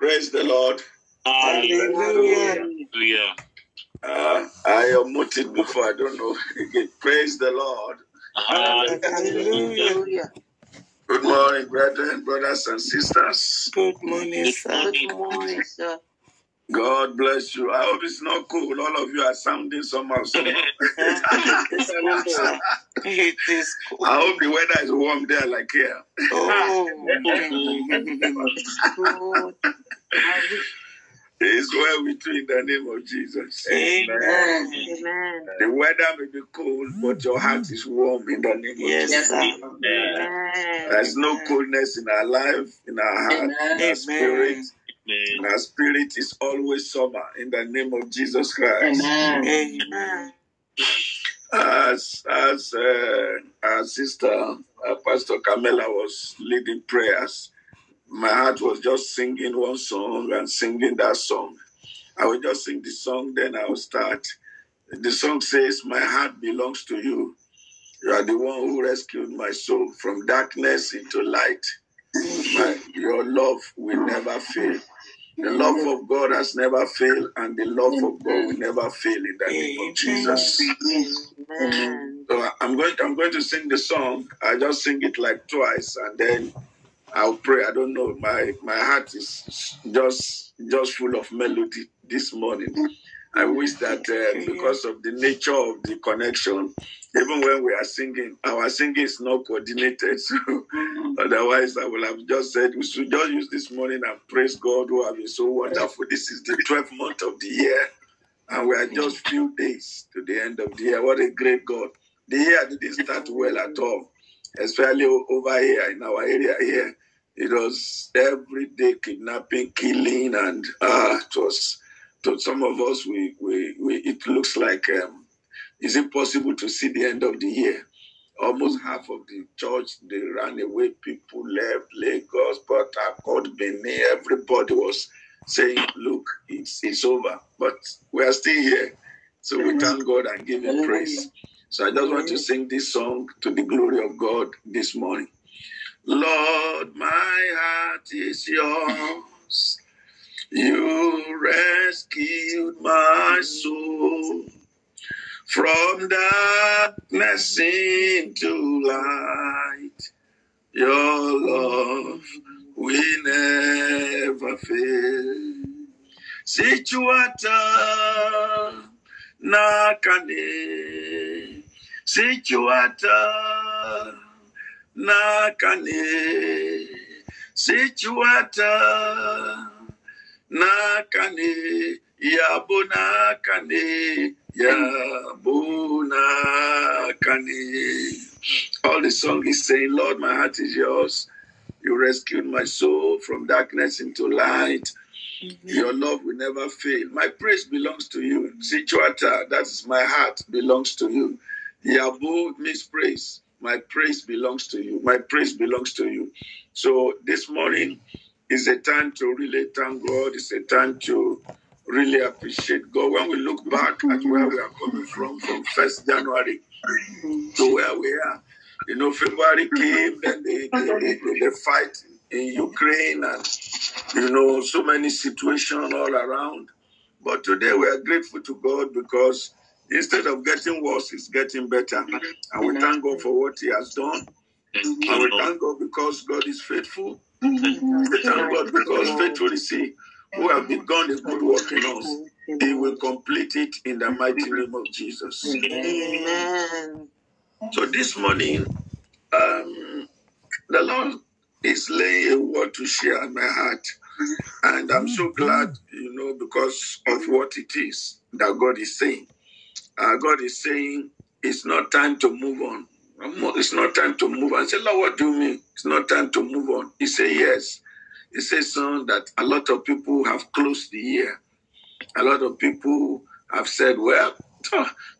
Praise the Lord. Hallelujah. Hallelujah. Uh, I unmuted before. I don't know. Praise the Lord. Hallelujah. Hallelujah. Good morning, brethren, brothers, and sisters. Good morning, sir. Good morning, sir. God bless you. I hope it's not cold. All of you are sounding somehow. somehow. It's cold. It is cold. I hope the weather is warm there, like here. Oh. Good. It's well with you in the name of Jesus. Amen. Amen. The weather may be cold, but your heart is warm in the name of Yes, Jesus. sir. Amen. There's no coldness in our life, in our heart, in our Amen. spirit. Amen. And our spirit is always sober in the name of Jesus Christ. Amen. As as uh, our sister uh, Pastor Camilla was leading prayers, my heart was just singing one song and singing that song. I will just sing the song, then I will start. The song says, "My heart belongs to you. You are the one who rescued my soul from darkness into light. My, your love will never fail." The love of God has never failed, and the love of God will never fail in the name of Jesus. Amen. So I'm going. I'm going to sing the song. I just sing it like twice, and then I'll pray. I don't know. My my heart is just just full of melody this morning. I wish that uh, because of the nature of the connection, even when we are singing, our singing is not coordinated. So otherwise, I will have just said we should just use this morning and praise God who have been so wonderful. This is the 12th month of the year, and we are just few days to the end of the year. What a great God! The year didn't start well at all, especially over here in our area here. It was every day kidnapping, killing, and uh, it was to some of us. We, we, we it looks like um, is it possible to see the end of the year? Almost half of the church they ran away. People left Lagos, Port Harcourt, Benin. Everybody was saying, "Look, it's it's over," but we are still here. So we thank God and give Him praise. So I just want to sing this song to the glory of God this morning. Lord, my heart is yours. You rescued my soul from darkness into light. Your love will never fail. Situata nakane. Situata nakane. Situata nakane. Yabo nakane. Yabo nakane. All the song is saying, Lord, my heart is yours. You rescued my soul from darkness into light. Your love will never fail. My praise belongs to you. Situata, that is my heart, belongs to you. Yabo means praise. My praise belongs to you. My praise belongs to you. So this morning is a time to really thank God. It's a time to really appreciate God. When we look back at where we are coming from, from 1st January to where we are, you know, February came, then the, the, the, the fight in Ukraine, and you know, so many situations all around. But today we are grateful to God because instead of getting worse, it's getting better. And we thank God for what He has done. And we thank God because God is faithful. We thank God because faithfully see who have begun a good work in us. He will complete it in the mighty name of Jesus. Amen. So this morning, um, the Lord is laying a word to share in my heart. And I'm so glad, you know, because of what it is that God is saying. Uh, God is saying it's not time to move on. It's not time to move on. I said, Lord, what do you mean? It's not time to move on. He said, yes. He says, son, that a lot of people have closed the year. A lot of people have said, well,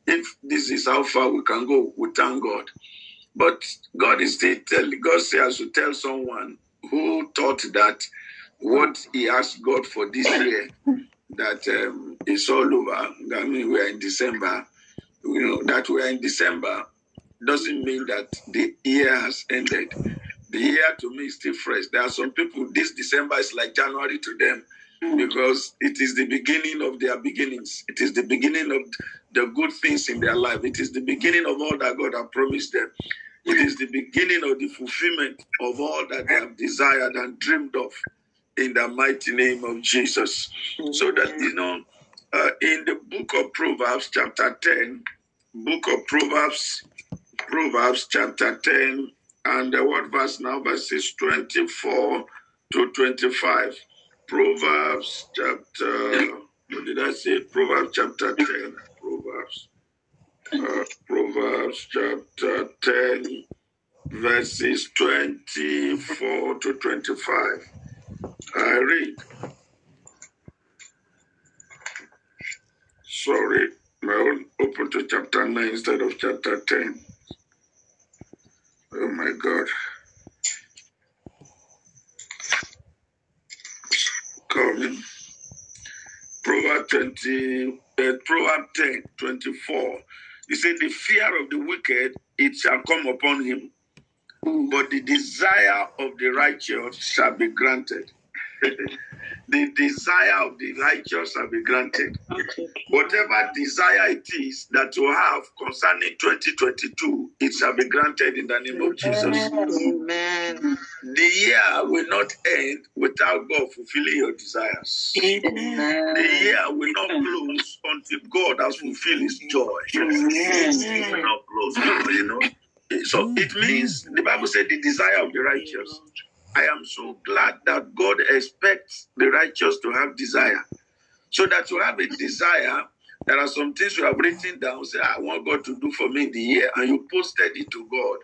if this is how far we can go, we thank God. But God is still telling, God says to tell someone who thought that what he asked God for this year, that um, it's all over. I mean, we are in December. You know, that we are in December doesn't mean that the year has ended. the year to me is still fresh. There are some people, this December is like January to them because it is the beginning of their beginnings. It is the beginning of the good things in their life. It is the beginning of all that God has promised them. It is the beginning of the fulfillment of all that they have desired and dreamed of in the mighty name of Jesus. So that, you know, uh, in the book of Proverbs, chapter 10, book of Proverbs, Proverbs, chapter 10, and the word verse now, verses 24 to 25. Proverbs chapter, what did I say? Proverbs chapter 10. Proverbs. Uh, Proverbs chapter 10, verses 24 to 25. I read. Sorry, I will open to chapter 9 instead of chapter 10. Oh my God. Coming. Proverb 20, uh, Proverb 10, 24. He said, The fear of the wicked, it shall come upon him, but the desire of the righteous shall be granted. The desire of the righteous shall be granted. Whatever desire it is that you have concerning 2022, it shall be granted in the name of Jesus. Amen. The year will not end without God fulfilling your desires. Amen. The year will not close until God has fulfilled his joy. Amen. It will not close, you know. So it means the Bible said the desire of the righteous. I am so glad that God expects the righteous to have desire. So that you have a desire, there are some things you have written down, say, I want God to do for me in the year, and you posted it to God.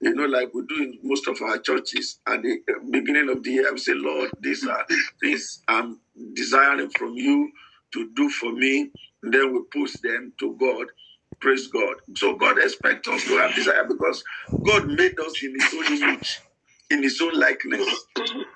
You know, like we do in most of our churches at the uh, beginning of the year, we say, Lord, these are things I'm desiring from you to do for me. And then we post them to God. Praise God. So God expects us to have desire because God made us in his own image in his own likeness.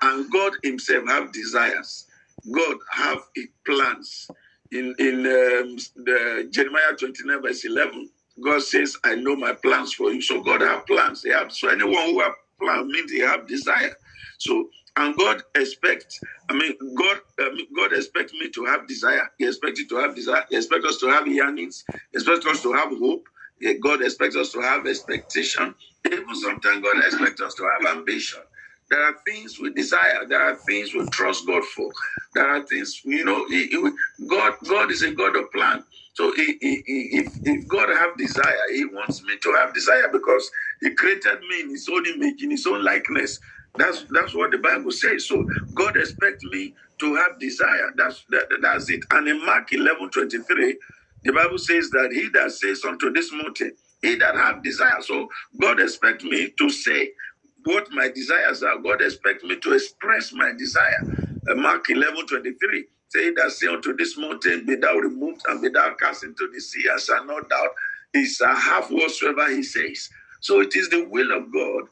And God himself have desires. God have plans. In in um, the Jeremiah 29 verse 11, God says, I know my plans for you. So God have plans. He have, so anyone who have plans means he have desire. So and God expects, I mean, God, mean, God expects me to have desire. He expects you to have desire. He expects us to have yearnings. He expects us to have hope. God expects us to have expectation. Even sometimes God expects us to have ambition. There are things we desire. There are things we trust God for. There are things, you know, he- he- God God is a God of plan. So he, if, if God have desire, he wants me to have desire because he created me in his own image, in his own likeness. That's that's what the Bible says. So God expects me to have desire. That's that, that's it. And in Mark 11, 23, the Bible says that he that says unto this mountain, he that have desire. So God expects me to say what my desires are. God expects me to express my desire. Uh, Mark 11, 23. Say that say unto this mountain, be thou removed and be thou cast into the sea, and shall not doubt. He shall have whatsoever he says. So it is the will of God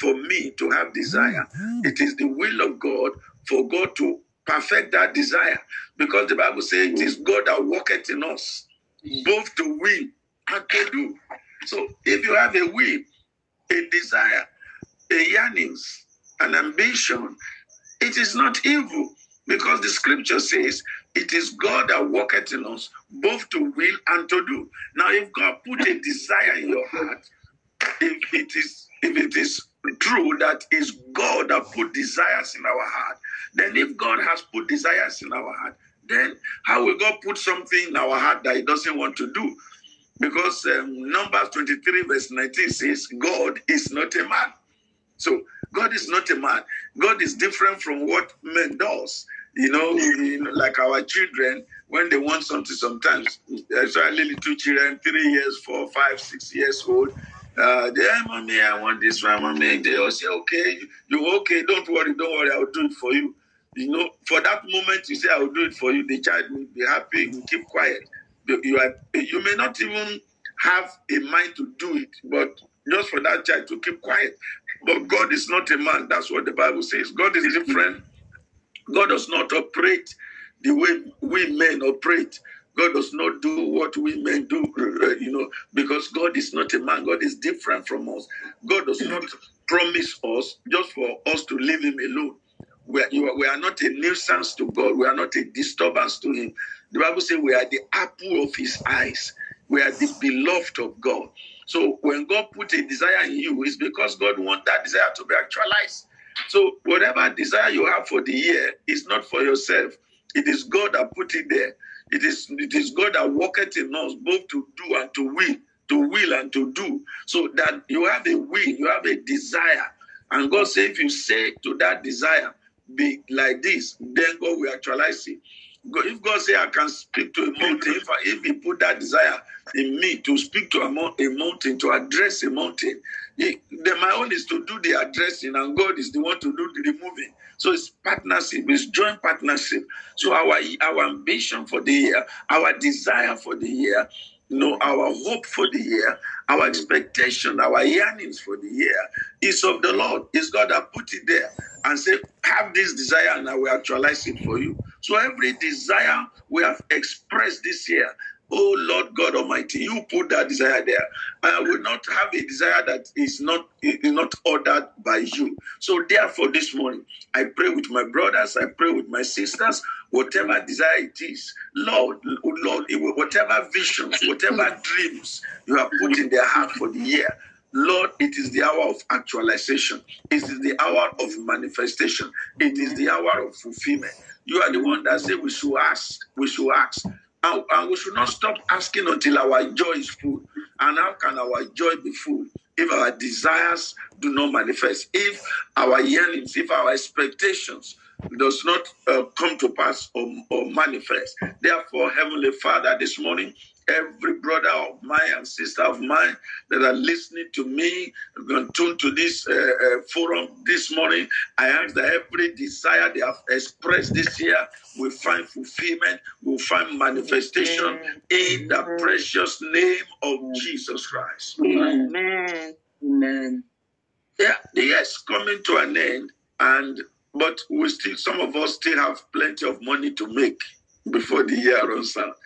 for me to have desire. Mm, mm. It is the will of God for God to perfect that desire. Because the Bible says it is God that worketh in us, mm. both to will and to do. So if you have a will, a desire, a yearnings, an ambition, it is not evil. Because the scripture says it is God that worketh in us, both to will and to do. Now, if God put a desire in your heart, if it is if it is true that it's God that put desires in our heart, then if God has put desires in our heart, then how will God put something in our heart that He doesn't want to do? Because um, Numbers 23, verse 19 says, God is not a man. So God is not a man. God is different from what man does. You know, you know, like our children, when they want something sometimes, especially little children, three years, four, five, six years old, uh, they, "Hey, mommy, I want this one, mommy. They all say, okay, you okay, don't worry, don't worry, I'll do it for you. You know, for that moment you say, I'll do it for you, the child will be happy, will keep quiet. You, are, you may not even have a mind to do it, but just for that child to keep quiet. But God is not a man. That's what the Bible says. God is different. God does not operate the way we men operate. God does not do what we men do, uh, you know, because God is not a man. God is different from us. God does not promise us just for us to leave him alone. We are, you we are not a nuisance to God. We are not a disturbance to him. The Bible says we are the apple of his eyes. We are the beloved of God. So when God put a desire in you, it's because God wants that desire to be actualized. So whatever desire you have for the year is not for yourself. It is God that put it there. It is it is God that worketh in us both to do and to will, to will and to do. So that you have a will, you have a desire. And God said, if you say to that desire, be like this, then God will actualize it. If God say I can speak to a mountain, if, I, if He put that desire in me to speak to a, a mountain, to address a mountain, he, then my own is to do the addressing, and God is the one to do the removing. So it's partnership, it's joint partnership. So our our ambition for the year, our desire for the year, know, our hope for the year, our expectation, our yearnings for the year is of the Lord. It's God that put it there and say, have this desire and I will actualize it for you. So every desire we have expressed this year, Oh Lord God Almighty, you put that desire there. I will not have a desire that is not is not ordered by you. So therefore, this morning, I pray with my brothers, I pray with my sisters, whatever desire it is, Lord, Lord, whatever visions, whatever dreams you have put in their heart for the year. Lord, it is the hour of actualization. It is the hour of manifestation. It is the hour of fulfillment. You are the one that said we should ask. We should ask. And, we should not stop asking until our joy is full. And how can our joy be full if our desires do not manifest? If our yearnings, if our expectations does not uh, come to pass or, or manifest. Therefore, Heavenly Father, this morning, every brother of mine and sister of mine that are listening to me, going to tune to this uh, uh, forum this morning. I ask that every desire they have expressed this year will find fulfillment, will find manifestation in the precious name of Jesus Christ. Amen. Amen. Yeah, the year is coming to an end, and but we still some of us still have plenty of money to make before the year runs out.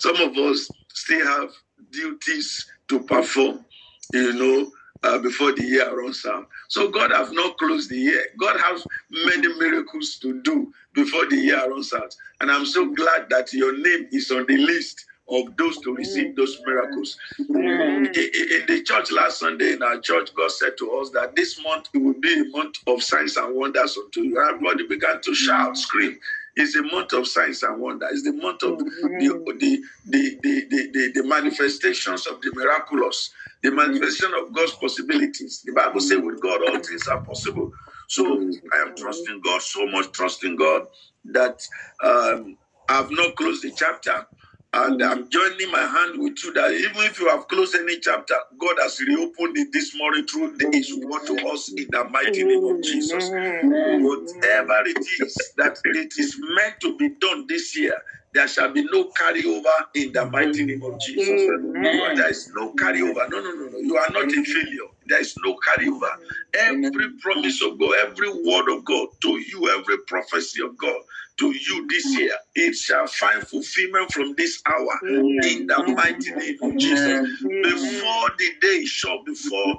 Some of us still have duties to perform, you know, uh, before the year runs out. So God has not closed the year. God has many miracles to do before the year runs out. And I'm so glad that your name is on the list of those to receive those miracles. In, in the church last Sunday, in our church, God said to us that this month it will be a month of signs and wonders unto you. Everybody began to shout, scream. It's a month of signs and wonder. It's the month of the, the, the, the, the, the manifestations of the miraculous, the manifestation of God's possibilities. The Bible says, with God, all things are possible. So I am trusting God, so much trusting God that um, I have not closed the chapter. And I'm joining my hand with you that even if you have closed any chapter, God has reopened it this morning through the, His word to us in the mighty name of Jesus. Whatever it is that it is meant to be done this year, there shall be no carryover in the mighty name of Jesus. There is no carryover. No, no, no, no. You are not a failure. There is no carryover. Every promise of God, every word of God to you, every prophecy of God to you this mm. year, it shall find fulfillment from this hour. Mm. In the mighty name of Jesus. Mm. Before the day shall short, before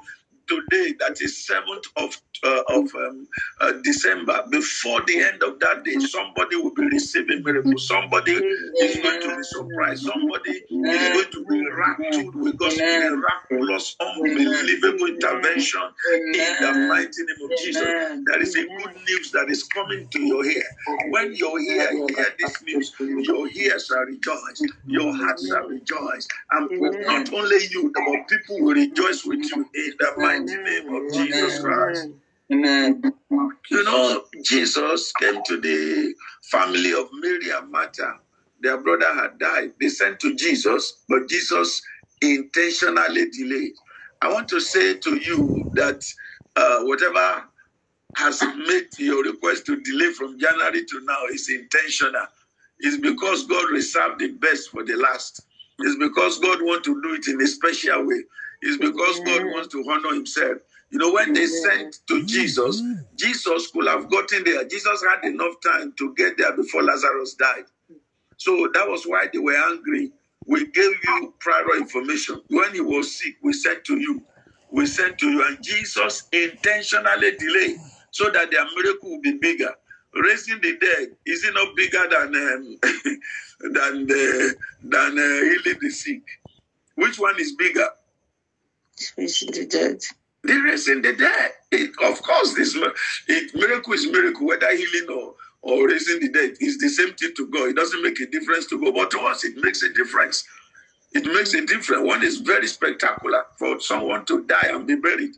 today, that is 7th of uh, of um, uh, December, before the end of that day, somebody will be receiving miracle. Somebody is going to be surprised. Somebody is going to be raptured with God's miraculous, unbelievable intervention in the mighty name of Jesus. There is a good news that is coming to your ear. When your ear hear this news, your ears shall rejoice, your heart shall rejoice, and not only you, but people will rejoice with you in the mighty name of Jesus Christ. Amen. You know, Jesus came to the family of Mary and Martha. Their brother had died. They sent to Jesus, but Jesus intentionally delayed. I want to say to you that uh, whatever has made your request to delay from January to now is intentional. It's because God reserved the best for the last. It's because God wants to do it in a special way. It's because God wants to honor Himself. You know, when they sent to Jesus, Jesus could have gotten there. Jesus had enough time to get there before Lazarus died. So that was why they were angry. We gave you prior information. When he was sick, we said to you, we sent to you. And Jesus intentionally delayed so that their miracle would be bigger. Raising the dead is it not bigger than um, than the, than uh, healing the sick? Which one is bigger? Raising the dead. The raising the dead. It, of course, this it, miracle is miracle, whether healing or or raising the dead is the same thing to God. It doesn't make a difference to God, but to us it makes a difference. It makes a difference. One is very spectacular for someone to die and be buried.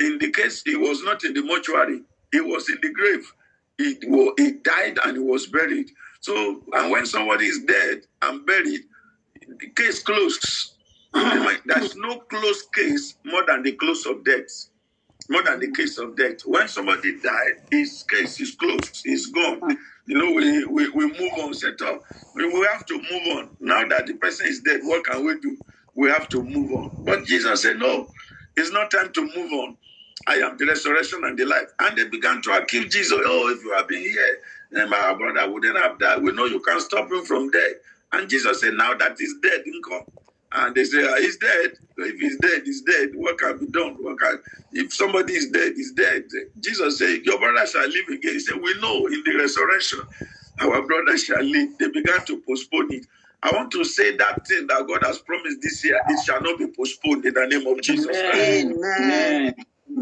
In the case, he was not in the mortuary; he was in the grave. He, he died and he was buried. So, and when somebody is dead and buried, the case closed. There's no close case more than the close of death more than the case of death. When somebody died, his case is closed, he's gone. You know, we, we, we move on, set up. We, we have to move on. Now that the person is dead, what can we do? We have to move on. But Jesus said, No, it's not time to move on. I am the resurrection and the life. And they began to accuse Jesus. Oh, if you have been here, then my brother wouldn't have died. We know you can't stop him from death. And Jesus said, Now that he's dead, come. And they say, ah, He's dead. If he's dead, he's dead. What can be done? What can, if somebody is dead, he's dead. Jesus said, Your brother shall live again. He said, We know in the resurrection, our brother shall live. They began to postpone it. I want to say that thing that God has promised this year, it shall not be postponed in the name of Jesus. Amen. Amen.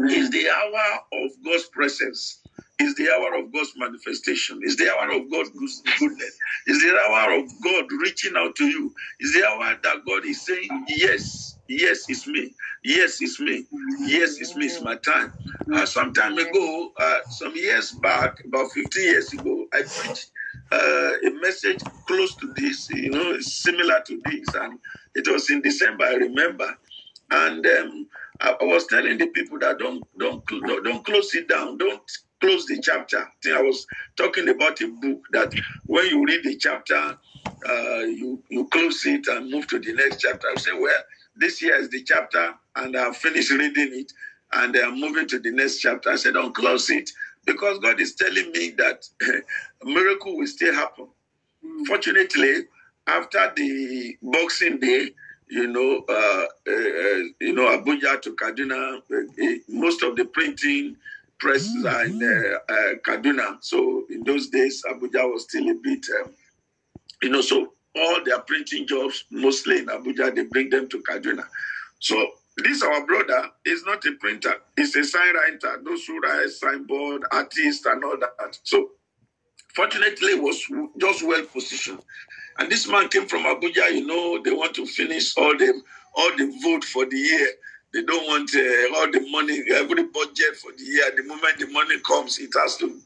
It's the hour of God's presence. It's the hour of God's manifestation. It's the hour of God's goodness. It's the hour of God reaching out to you. It's the hour that God is saying, Yes, yes, it's me. Yes, it's me. Yes, it's me. It's my time. Uh, some time ago, uh, some years back, about 15 years ago, I preached uh, a message close to this, you know, similar to this. And it was in December, I remember. And um, I, I was telling the people that don't, don't, don't, close it down. Don't close the chapter. I was talking about a book that when you read the chapter, uh, you you close it and move to the next chapter. I say, well, this year is the chapter, and I've finished reading it, and I'm moving to the next chapter. I said, don't close it because God is telling me that a miracle will still happen. Mm. Fortunately, after the Boxing Day, you know, uh, uh, you know, Abuja to Kaduna, uh, most of the printing presses are in uh, uh, Kaduna. So in those days, Abuja was still a bit, um, you know, so all their printing jobs, mostly in Abuja, they bring them to Kaduna. So this our brother is not a printer; he's a sign writer. Those who write signboard, artist, and all that. So fortunately, was just well positioned. And this man came from Abuja. You know, they want to finish all the all the vote for the year. They don't want uh, all the money, every budget for the year. The moment the money comes, it has to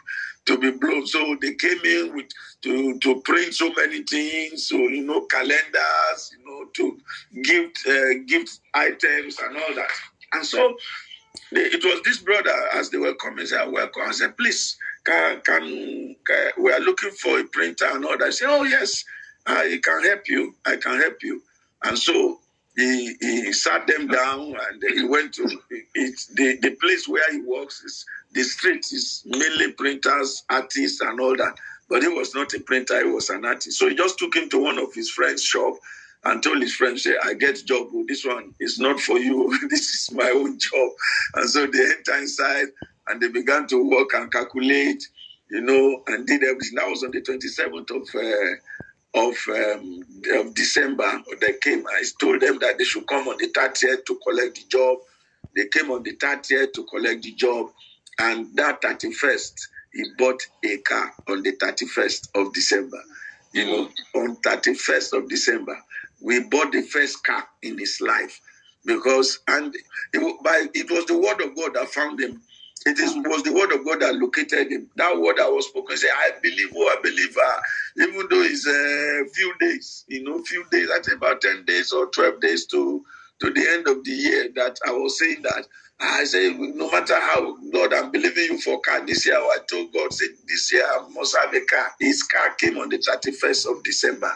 to be blown. So they came in with to to print so many things, so you know calendars, you know to gift uh, gift items and all that. And so they, it was this brother as they were coming. Said, "Welcome." I said, "Please, can, can, can we are looking for a printer and all that." I said, "Oh yes, I can help you. I can help you." And so he, he sat them down and he went to the, the place where he works is the street is mainly printers, artists, and all that. But he was not a printer, he was an artist. So he just took him to one of his friend's shop and told his friend, say, I get job, this one is not for you. this is my own job. And so they enter inside and they began to work and calculate, you know, and did everything. That was on the 27th of uh, of, um, of December, they came. I told them that they should come on the 30th to collect the job. They came on the 30th to collect the job. And that 31st, he bought a car on the 31st of December. You know, on 31st of December, we bought the first car in his life because, and it, by, it was the word of God that found him it is, was the word of God that located him. That word that was spoken, say, I believe, oh, I believe, uh, even though it's a few days, you know, few days, I think about 10 days or 12 days to, to the end of the year that I was saying that. I say, no matter how, Lord, I'm believing you for car this year. I told God, say, this year I must have a car. His car came on the 31st of December.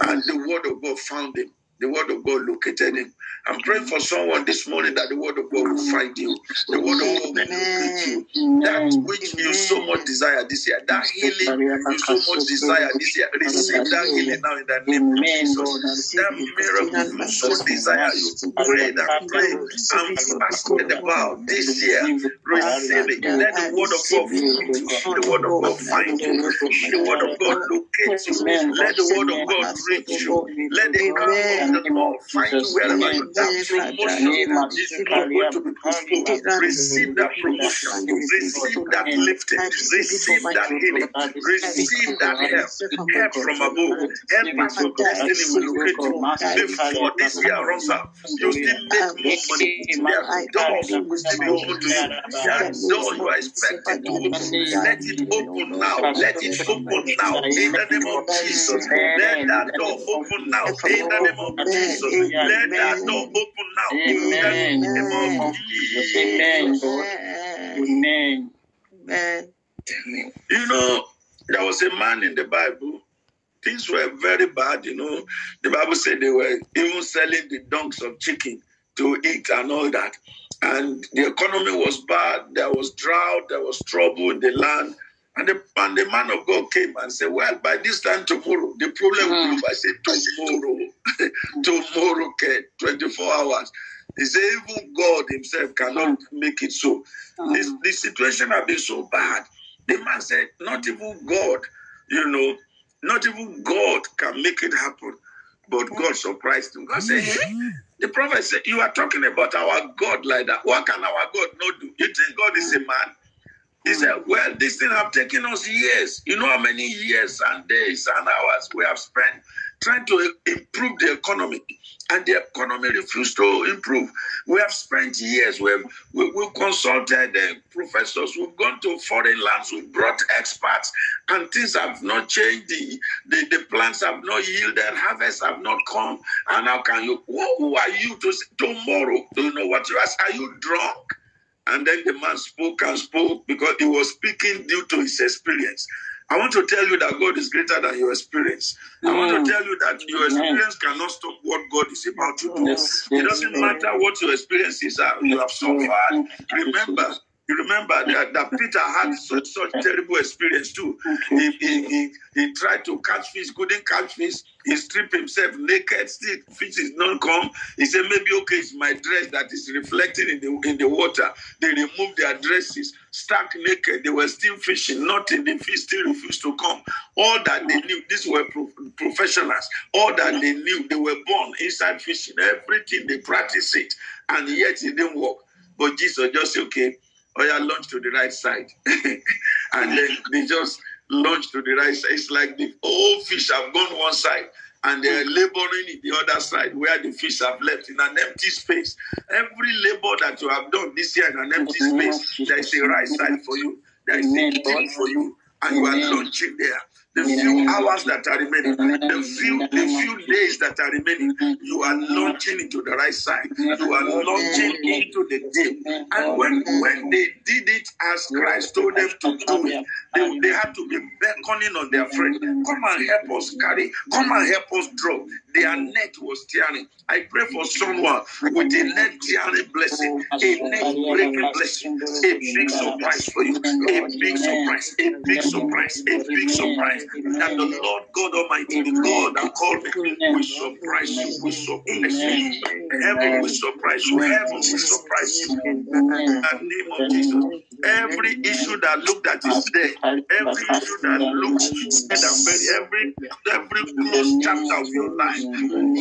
And the word of God found him. The word of God located him. I'm praying for someone this morning that the word of God will find you. The word of God will locate you. That which you so much desire this year, that healing you so much desire this year, receive that healing now in the name of Jesus. That miracle you so desire, you pray that pray and fasted about this year. Receive it. Let the word of God find you. The word of God find you. The word of God locate you. Let the word of God reach you. Let the power of the find you wherever you that promotion is not going to be postponed. Receive that promotion. Receive that lifting. Receive that healing. Receive that help. Help from above. Help us to destiny will locate you. Before this year runs out, you still make more money. There are doors will still be open to you. There are doors you are expected to open. Let it open now. Let it open now. In the name of Jesus. Let that door open now. In the name of Jesus. Let that door open now. In the name of Amen. Amen. You know, there was a man in the Bible. Things were very bad, you know. The Bible said they were even selling the dunks of chicken to eat and all that. And the economy was bad. There was drought. There was trouble in the land. And the, and the man of God came and said, Well, by this time tomorrow, the problem will be. I said, Tomorrow, tomorrow, okay, 24 hours. He said, Even God Himself cannot make it so. This, the situation has been so bad. The man said, Not even God, you know, not even God can make it happen. But God surprised him. God said, "Eh?" The prophet said, You are talking about our God like that. What can our God not do? You think God is a man? He said, Well, this thing have taken us years. You know how many years and days and hours we have spent trying to improve the economy. And the economy refused to improve. We have spent years, we have we, we've consulted the professors, we've gone to foreign lands, we've brought experts, and things have not changed. The, the, the plants have not yielded, harvests have not come. And how can you, who, who are you to say, tomorrow? Do you know what you ask? Are you drunk? And then the man spoke and spoke because he was speaking due to his experience. I want to tell you that God is greater than your experience. I want to tell you that your experience cannot stop what God is about to do. It doesn't matter what your experiences are, you have suffered. Remember, you remember that, that Peter had such such terrible experience too. He, he, he, he tried to catch fish, couldn't catch fish. He stripped himself naked, still fish is not come. He said, maybe okay, it's my dress that is reflecting in the in the water. They removed their dresses, stuck naked. They were still fishing, nothing. The fish still refused to come. All that they knew, these were pro- professionals. All that they knew, they were born inside fishing. Everything they practiced it, and yet it didn't work. But Jesus just said, okay, oh yeah, launch to the right side. and then they just launch to the right side. It's like the whole fish have gone one side and they're laboring in the other side where the fish have left in an empty space. Every labor that you have done this year in an empty space, there is a right side for you. There is a deep for you. And you are launching there. The few hours that are remaining, the few the few days that are remaining, you are launching into the right side. You are launching into the deep. And when when they did it as Christ told them to do it, they, they had to be beckoning on their friend. Come and help us carry. Come and help us drop. Their net was tearing. I pray for someone with a net tearing blessing, a net breaking blessing, a big surprise for you, a big surprise, a big surprise, a big surprise. That the Lord God Almighty, the God that called me, will surprise you, will surprise you. Heaven will surprise you. Heaven will surprise you. In the name of Jesus. Every issue that looked at is dead. Every issue that looks dead and buried, every every closed chapter of your life,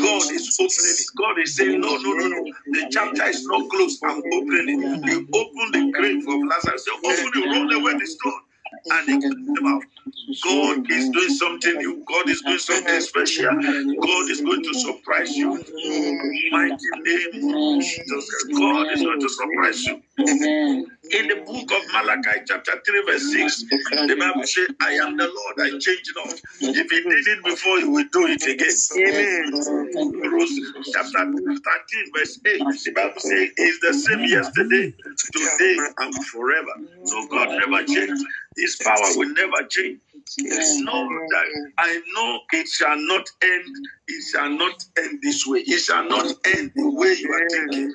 God is opening it. God is saying, No, no, no, no. The chapter is not closed. I'm opening it. He opened the grave of Lazarus. So open it, roll away the stone. And he took them out. God is doing something new. God is doing something special. God is going to surprise you. Mighty name Jesus. God is going to surprise you. In the book of Malachi, chapter 3, verse 6, the Bible says, I am the Lord, I change not. If he did it before, he will do it again. Hebrews chapter 13, verse 8, the Bible says, He's the same yesterday, today, and forever. So God never changed. His power will never change. Know that I know it shall not end it shall not end this way. It shall not end the way you are thinking.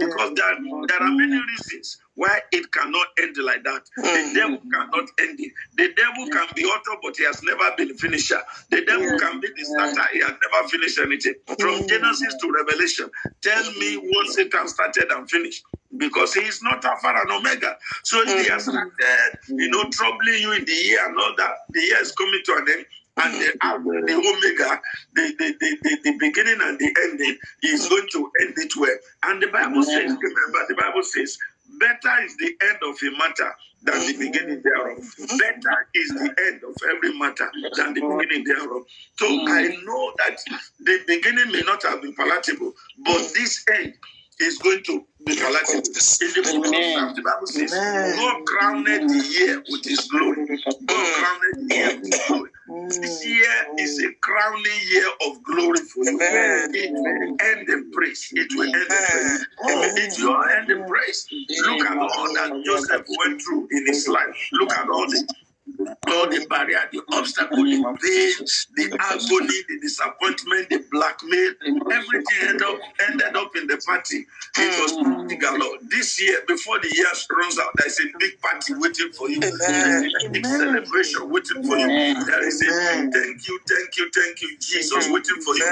Because there, there are many reasons why it cannot end like that. The Mm. devil cannot end it. The devil can be author, but he has never been finisher. The devil can be the starter, he has never finished anything. From hmm. Genesis to Revelation, tell me what Satan started and finished. Because he is not Alpha and Omega. So if he hmm. has started, you know, troubling you in the year and all that, the year is coming to an end. And the hmm. Alpha, the Omega, the, the, the, the, the beginning and the ending, is going to end it well. And the Bible says, remember, the Bible says, better is the end of a matter than the beginning thereof. Better is the end of every matter than the beginning thereof. So I know that the beginning may not have been palatable, but this end is going to be palatable. In the book of the Bible says, God crowned the year with his glory. God crowned the year with his glory. This year is a crowning year of glory for you. It will end in praise. It will end in praise. It will end in praise. Look at all that Joseph went through in his life. Look at all the all the barrier, the obstacle, the pain, the agony, the disappointment, the blackmail, everything ended up ended up in the party. It was big Lord. This year, before the year runs out, there's a big party waiting for you. There's a big celebration waiting for you. There is a thank you, thank you, thank you, Jesus waiting for you.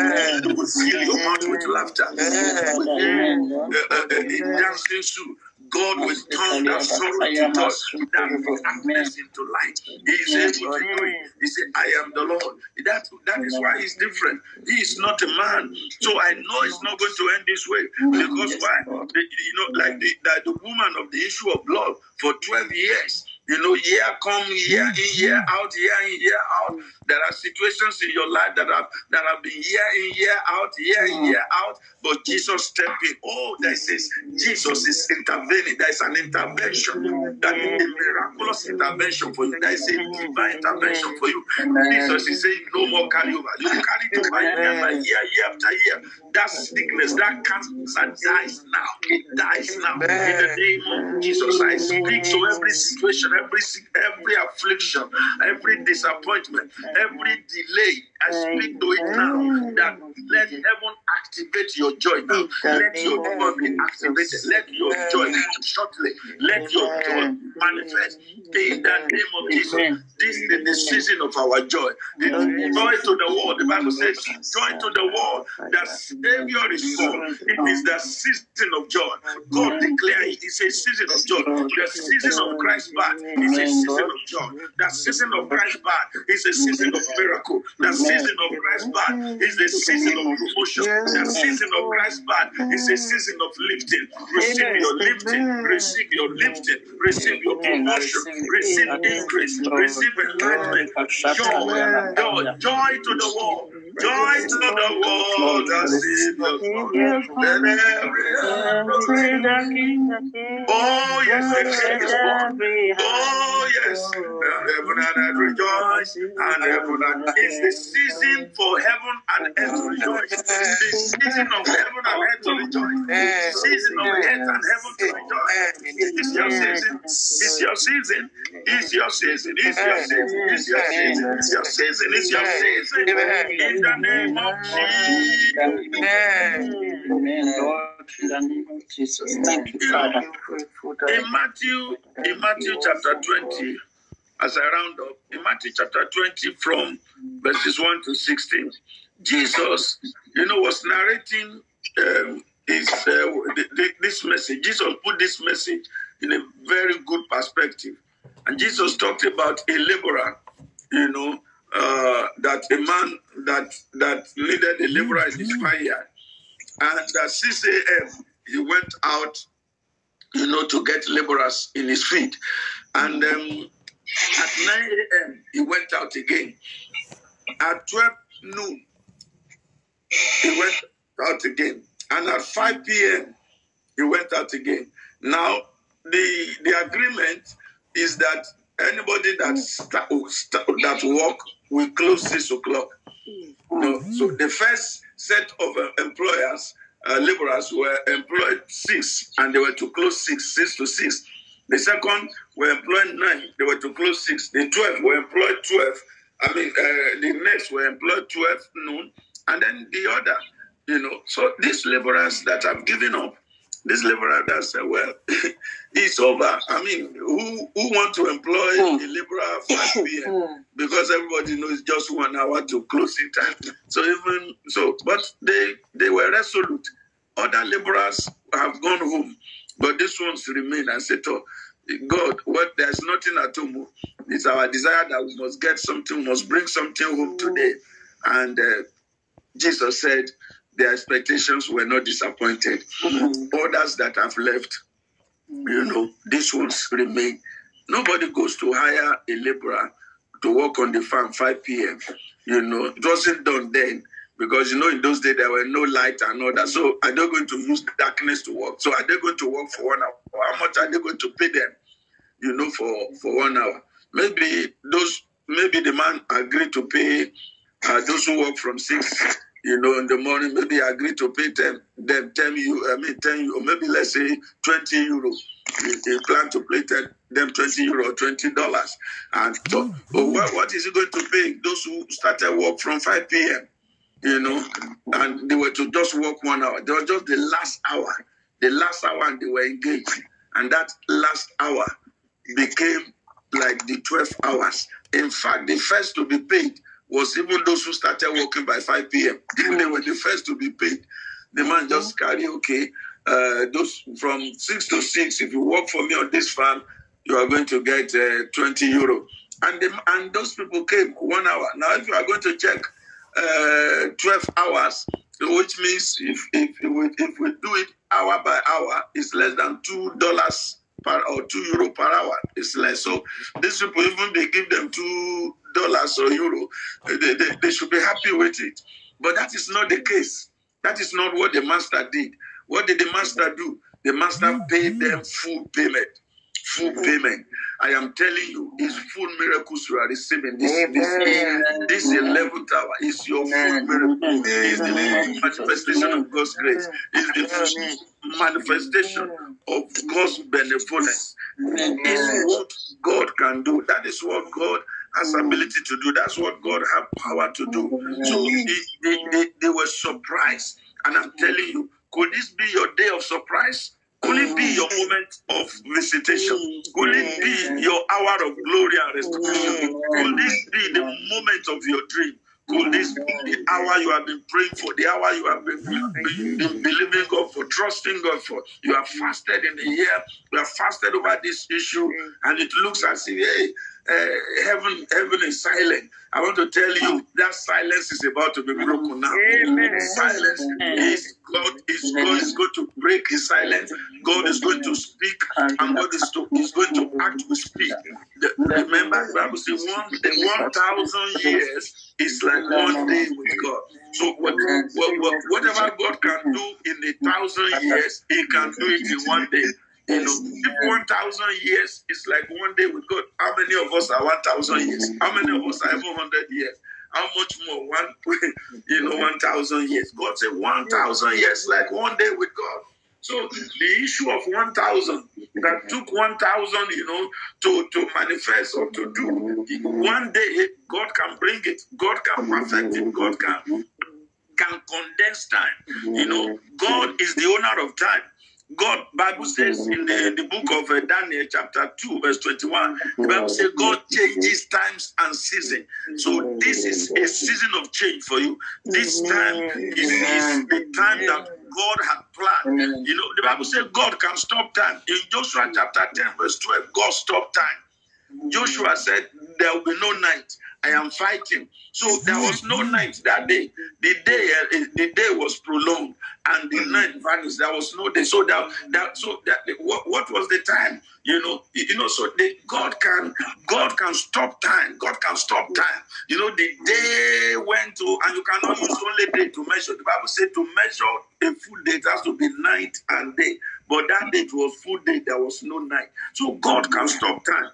You will fill your mouth with laughter. You will hear, uh, uh, uh, dancing shoe. God will turn that sorrow to joy, that darkness into light. He is able to do. He said, I am the Lord. That, that is why he's different. He is not a man. So I know it's not going to end this way. Because why? The, you know, like the, like the woman of the issue of blood for 12 years. You know, year come, year in, year out, year in, year out. There are situations in your life that have that have been year in, year out, year in, year out. But Jesus stepped in. Oh, there is Jesus is intervening. There is an intervention. That is a miraculous intervention for you. There is a divine intervention for you. Jesus is saying, No more carry over. You carry it over year by year, year after year. That sickness, that cancer dies now. It dies now. In the name of Jesus, I speak to every situation, every sick- every affliction, every disappointment, every delay. I speak to it now. That let heaven activate your joy now. Let your joy be activated. Let your joy shortly. Let your joy manifest in the name of Jesus. This is the season of our joy. The joy to the world. The Bible says, joy to the world. The Savior is born. It is the season of joy. God declared it is a season of joy. The season of Christ's birth is a season of joy. The season of Christ's birth is a season of miracle. The season of Christ's birth is the season of promotion. The season of Christ's birth is a season of lifting. Receive your lifting. Receive your lifting. Receive your promotion. Receive increase. Receive enlightenment. Joy, joy, joy to the world. Joy to the world. The. Oh, yes, the King is born. Oh, yes. And heaven and earth rejoice. And heaven and It's the season for heaven and earth to rejoice. The season of heaven and earth to rejoice. The season of earth and heaven to rejoice. It's your season. It's your season. It's your season. It's your season. It's your season. It's your season. It's your season. In the name of Jesus. Amen, Lord, in the name of Jesus. Thank you, Father. In Matthew, in Matthew chapter 20, as I round up, in Matthew chapter 20, from verses 1 to 16, Jesus, you know, was narrating um, his, uh, th- th- this message. Jesus put this message in a very good perspective. And Jesus talked about a laborer, you know, uh, that a man that that needed a laborer in his vineyard. And at 6 a.m., he went out you know, to get laborers in his field. And um, at 9 a.m., he went out again. At 12 noon, he went out again. And at 5 p.m., he went out again. Now, the, the agreement is that anybody that, sta- sta- that work will close 6 o'clock. No, so the first set of uh, employers, uh, laborers, were employed six, and they were to close six, six to six. The second were employed nine, they were to close six. The twelve were employed twelve. I mean, uh, the next were employed twelve noon, And then the other, you know, so these laborers that have given up, this laborer that said, well, it's over. I mean, who who want to employ Mm. a laborer at 5 p.m. Mm. because everybody knows it's just one hour to closing time. So even so, but they they were resolute. Other laborers have gone home, but these ones remain and said, "Oh, God, what? There's nothing at home. It's our desire that we must get something, we must bring something home today." And uh, Jesus said, "Their expectations were not disappointed. Others that have left, you know, these ones remain. Nobody goes to hire a laborer to work on the farm 5 p.m. You know, it wasn't done then because you know in those days there were no light and all that. So are they going to use darkness to work? So are they going to work for one hour? How much are they going to pay them? You know, for for one hour. Maybe those maybe the man agreed to pay uh, those who work from six. You know, in the morning, maybe agree to pay them them ten you I mean, ten euro. Maybe let's say twenty euro. They plan to pay ten, them twenty euro, twenty dollars. And so, oh, what, what is he going to pay those who started work from five p.m. You know, and they were to just work one hour. They were just the last hour, the last hour, and they were engaged. And that last hour became like the 12 hours. In fact, the first to be paid was even those who started working by 5 p.m. they were the first to be paid. The man just carry, okay, uh, those from 6 to 6, if you work for me on this farm, you are going to get uh, 20 euro. And, the, and those people came one hour. Now, if you are going to check uh, 12 hours, which means if, if, we, if we do it hour by hour, it's less than $2 per or 2 euro per hour. It's less. So these people, even they give them $2 or euro, they, they, they should be happy with it. But that is not the case. That is not what the master did. What did the master do? The master paid them full payment. Full payment. I am telling you, it's full miracles you are receiving. This, this, this 11th hour is your full miracle. It's the manifestation of God's grace. It's the manifestation of God's benevolence. It's what God can do. That is what God has ability to do. That's what God has power to do. So they, they, they, they were surprised. And I'm telling you, could this be your day of surprise? Could it be your moment of visitation? Could it be your hour of glory and restoration? Could this be the moment of your dream? Could this be the hour you have been praying for, the hour you have been, been, been believing God for, trusting God for? You have fasted in the year, you have fasted over this issue, and it looks as if, hey, uh, heaven, heaven is silent. I want to tell you that silence is about to be broken now. Amen. Silence is God is God is going to break his silence. God is going to speak, and God is, to, is going to act with speed. The, remember, the Bible says one the one thousand years is like one day with God. So what, what, what, whatever God can do in a thousand years, He can do it in one day. You know, if 1,000 years is like one day with God, how many of us are 1,000 years? How many of us are even 100 years? How much more? One, you know, 1,000 years. God said 1,000 years like one day with God. So the issue of 1,000 that took 1,000, you know, to, to manifest or to do, one day God can bring it. God can perfect it. God can, can condense time. You know, God is the owner of time. God, Bible says in the, the book of uh, Daniel, chapter 2, verse 21, the Bible says God changes times and season. So this is a season of change for you. This time is, is the time that God had planned. You know, the Bible says God can stop time. In Joshua chapter 10, verse 12, God stopped time. Joshua said, There will be no night. I am fighting. So there was no night that day. The day, uh, the day was prolonged, and the night vanished. There was no day. So that, that so that what, what was the time? You know, you know. So the, God can God can stop time. God can stop time. You know, the day went to, and you cannot use only day to measure. The Bible said to measure a full day, it has to be night and day. But that day was full day. There was no night. So God can stop time.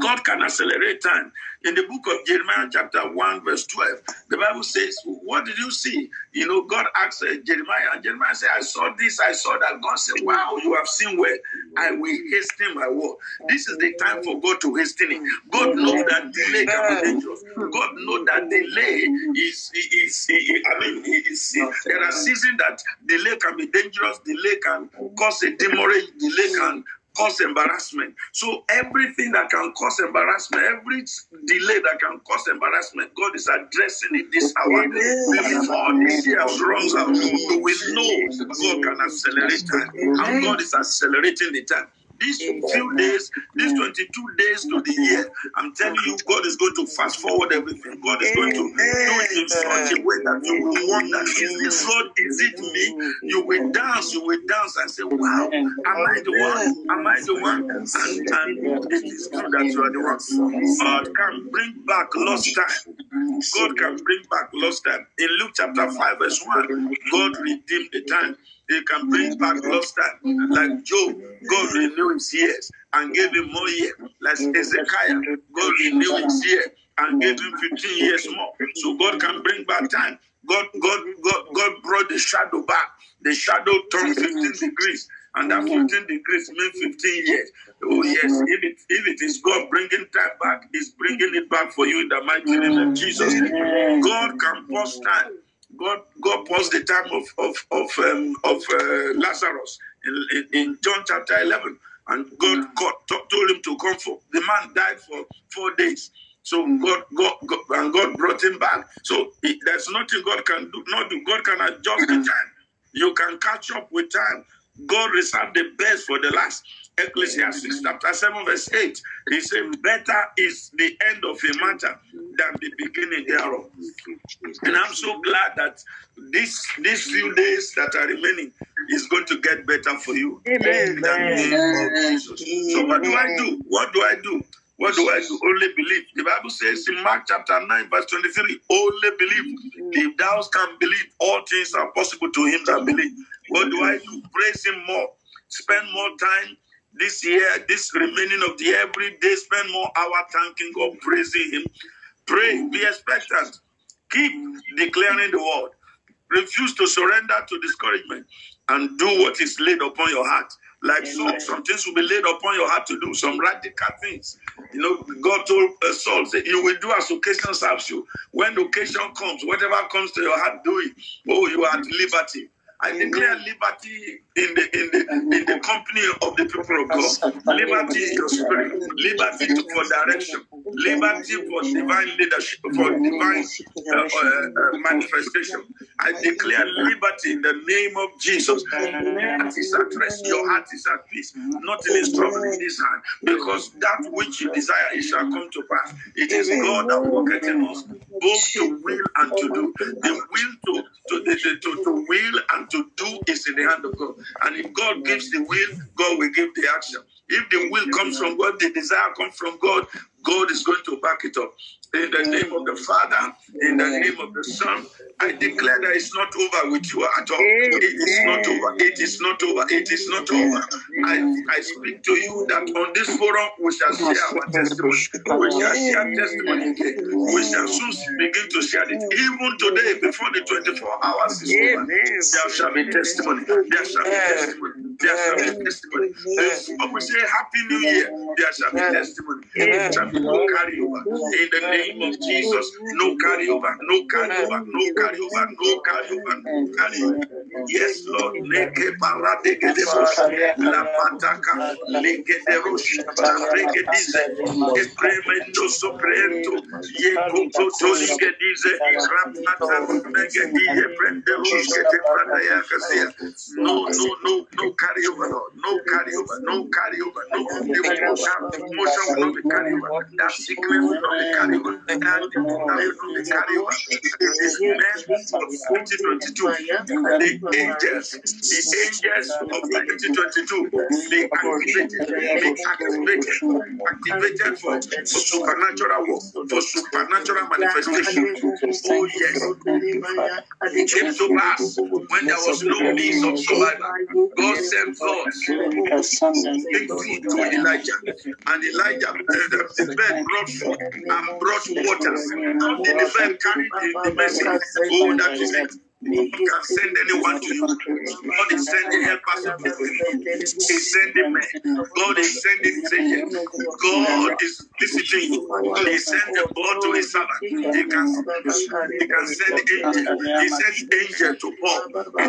God can accelerate time. In the book of Jeremiah, chapter 1, verse 12, the Bible says, What did you see? You know, God asked uh, Jeremiah, and Jeremiah said, I saw this, I saw that. God said, Wow, you have seen well. I will hasten my word. This is the time for God to hasten it. God knows that delay can be dangerous. God knows that delay is, is, is I mean, is, there are seasons that delay can be dangerous, delay can cause a demurrage, delay can cause embarrassment. So everything that can cause embarrassment, every delay that can cause embarrassment, God is addressing it this hour. Before this year runs out, we know God can accelerate time, and God is accelerating the time these few days, these 22 days to the year, I'm telling you, God is going to fast forward everything. God is going to do it in such a way that you will wonder, is this Lord, is it me? You will dance, you will dance and say, wow, am I the one? Am I the one? And, and it is true that you are the one. God can bring back lost time. God can bring back lost time. In Luke chapter 5 verse 1, God redeemed the time. He can bring back lost time. Like Job, God renewed his years and gave him more years. Like Ezekiel, God renewed his years and gave him 15 years more. So God can bring back time. God, God, God, God brought the shadow back. The shadow turned 15 degrees, and that 15 degrees means 15 years. Oh yes, if it, if it is God bringing time back, He's bringing it back for you in the mighty name of Jesus. God can pause time. God, God paused the time of of of um, of uh, Lazarus in, in, in, John chapter eleven, and God, God told him to come for. The man died for four days. So God, God, God and God brought him back. So it, there's nothing God can do. Not do. God can adjust the time. You can catch up with time. God reserved the best for the last. Ecclesiastes chapter 7, verse 8. He said, Better is the end of a matter than the beginning thereof. And I'm so glad that this these few days that are remaining is going to get better for you. Amen. Amen. So what do I do? What do I do? What do I do? Only believe. The Bible says in Mark chapter 9, verse 23, only believe. If thou can believe, all things are possible to him that believe. What do I do? Praise him more. Spend more time this year, this remaining of the every day, spend more hour thanking God, praising Him. Pray, be expectant. Keep declaring the word. Refuse to surrender to discouragement and do what is laid upon your heart. Like so, some things will be laid upon your heart to do, some radical things. You know, God told uh, Saul, say, You will do as occasion serves you. When occasion comes, whatever comes to your heart, do it. Oh, you are at liberty. I declare liberty in the in the in the company of the people of God. Liberty in your spirit, liberty for direction, liberty for divine leadership, for divine uh, uh, uh, manifestation. I declare liberty in the name of Jesus. Your heart is at rest, your heart is at peace. Nothing is troubling this hand because that which you desire it shall come to pass. It is God that worketh in us both to will and to do. The will to to, to, to, to will and to do is in the hand of God. And if God gives the will, God will give the action. If the will comes from God, the desire comes from God, God is going to back it up. In the name of the Father, in the name of the Son, I declare that it's not over with you at all. It is not over. It is not over. It is not over. I, I speak to you that on this forum we shall share our testimony. We shall share testimony. We shall soon begin to share it. Even today, before the 24 hours is over, there shall be testimony. There shall be testimony. There shall be testimony. Before we say Happy New Year, there shall be testimony. There shall be no carryover. In the name name of Jesus. No carryover, no carryover, no carryover, no carryover, no carryover. Yes, Lord. Leke parade gedebos. La pataka. Leke derosh. La rege dize. Epremendo soprento. Ye kukoto lige dize. Rapata mege diye prende rosh kete prataya kasia. No, no, no, no carryover, Lord. No carryover, no carryover, no motion will not be carryover. That sickness will not be carryover. the carry, the carry over. It is men of 2022, the angels, the angels of 2022, be activated, be activated, activated for, for supernatural work, for supernatural manifestation. Oh yes, it came to pass when there was no means of survival. God sent God big food to Elijah, and Elijah, the, the bird brought food and brought water. How did the bird carry the message? Oh, that is it. Can send anyone to you. God is sending helpers you. He's sending men. God is sending angels. God is visiting you. He sent a boy to his servant. He can, he can send angel. He sent angel to Paul,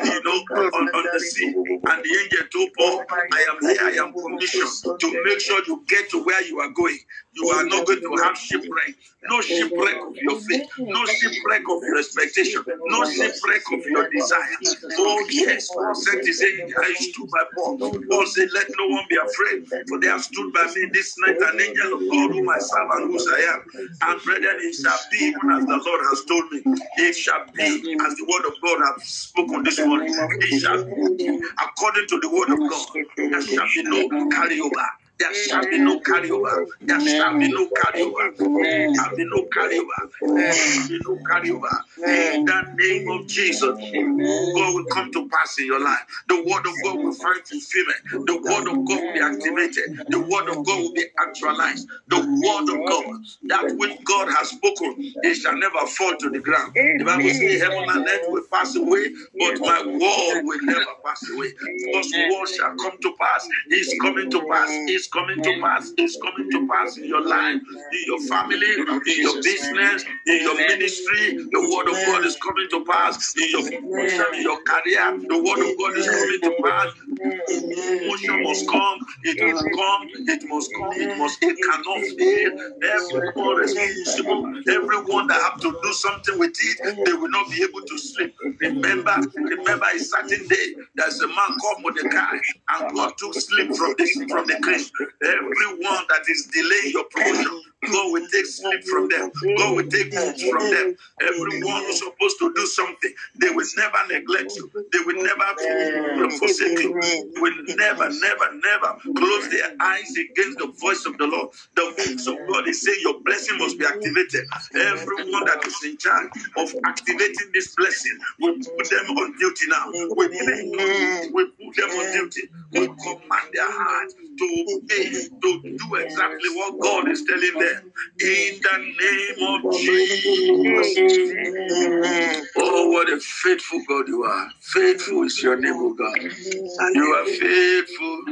you know, on, on the sea. And the angel told Paul, I am here, I am commissioned to make sure you get to where you are going. You are not going to have shipwreck. No shipwreck of your faith. No shipwreck of your expectation. No shipwreck of your desire. Oh, yes. Paul said his angel, I stood by Paul. Paul said, Let no one be afraid, for they have stood by me this night, an angel of God whom I serve and whose I am. And brethren, it shall be even as the Lord has told me. It shall be as the word of God has spoken this morning. It shall be according to the word of God. There shall be no carryover. There shall be no carryover. There shall be no carryover. There shall be no carryover. There shall be no carryover. In the name of Jesus, God will come to pass in your life. The word of God will find fulfillment. The word of God will be activated. The word of God will be actualized. The word of God, that which God has spoken, it shall never fall to the ground. The Bible says, Heaven and earth will pass away, but my word will never pass away. God's word shall come to pass. It's coming to pass. It's coming to pass. is coming to pass in your life, in your family, in your business, in your ministry. The word of God is coming to pass in your promotion, in your career. The word of God is coming to pass. Promotion must come. It will come. It must come. It must. It cannot fail. Everyone responsible. Everyone that have to do something with it, they will not be able to sleep. Remember, remember a certain day. There's a man called Mordecai, and God took sleep from this from the king. Everyone that is delaying your promotion, God will take sleep from them. God will take food from them. Everyone who's supposed to do something, they will never neglect you. They will never forsake you. They will never, never, never close their eyes against the voice of the Lord. The voice of God is saying your blessing must be activated. Everyone that is in charge of activating this blessing, we put them on duty now. We, we put them on duty. We command their heart to obey, to do exactly what God is telling them. In the name of Jesus. Oh, what a faithful God you are. Faithful is your name, oh God. You are faithful.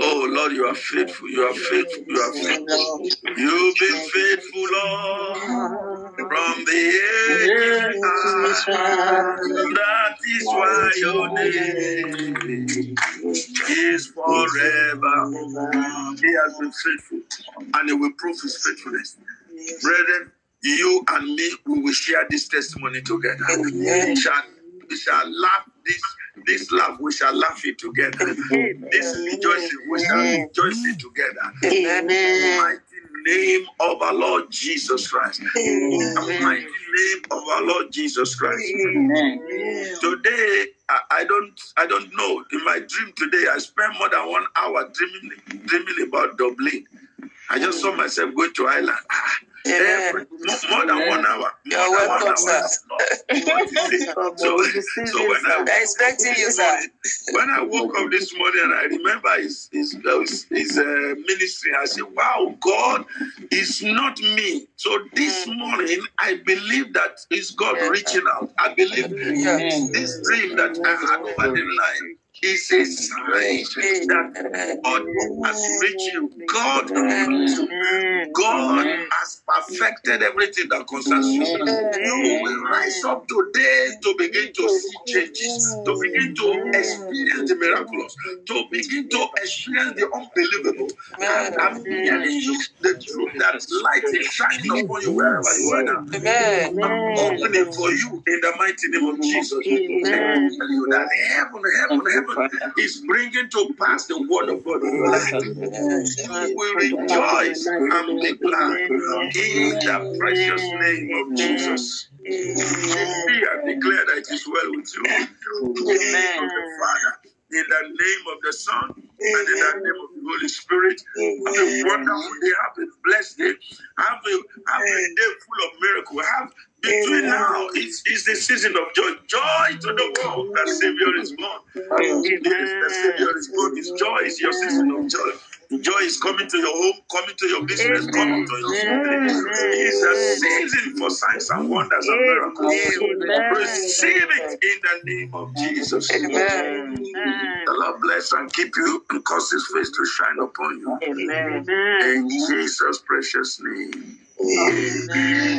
Oh, Lord, you are faithful. You are faithful. You are faithful. You've been faithful, Lord, from the past. That is why your name is forever. Oh he has been faithful and he will prove his faithfulness. Brethren, you and me, we will share this testimony together. We shall, we shall laugh this this laugh, we shall laugh it together. This rejoicing, we shall rejoice it together. In the mighty name of our Lord Jesus Christ. In the mighty name of our Lord Jesus Christ. Today, I, I don't I don't know. In my dream today, I spent more than one hour dreaming dreaming about Dublin. I just saw myself go to Ireland. Ah, every, more, than one hour. More You're than welcome, one sir. hour. What is it? So, so when I expecting you, sir. when I woke up this morning and I remember his his his, his uh, ministry, I said, "Wow, God is not me." So this morning, I believe that it's God Yes. reaching out. I believe this dream that I had over the line is a that God has reached you. God. God has perfected everything that concerns you. You will rise up today to begin to see changes, to begin to experience the miraculous, to begin to experience the unbelievable. And I'm telling you the truth that light is shining upon you wherever you are now. I'm opening for you in the mighty name of Jesus. I tell you that heaven, heaven, heaven is bringing to pass the word of God in. You will rejoice and be glad in the precious name of Jesus. Decree and declare that it is well with you. In the of the Father, in the name of the Son, and in the name of the Holy Spirit. Have a wonderful day. Have a blessed day. Have a, have a day full of miracle. Have between now, it's, it's the season of joy. Joy to the world. that Savior is born. Indeed, the Savior is born. His joy is your season of joy. Joy is coming to your home, coming to your business, coming to your family. It's a season for signs and wonders and miracles. Receive it in the name of Jesus. Amen. The Lord bless and keep you and cause his face to shine upon you. Amen. In Jesus' precious name. Amen.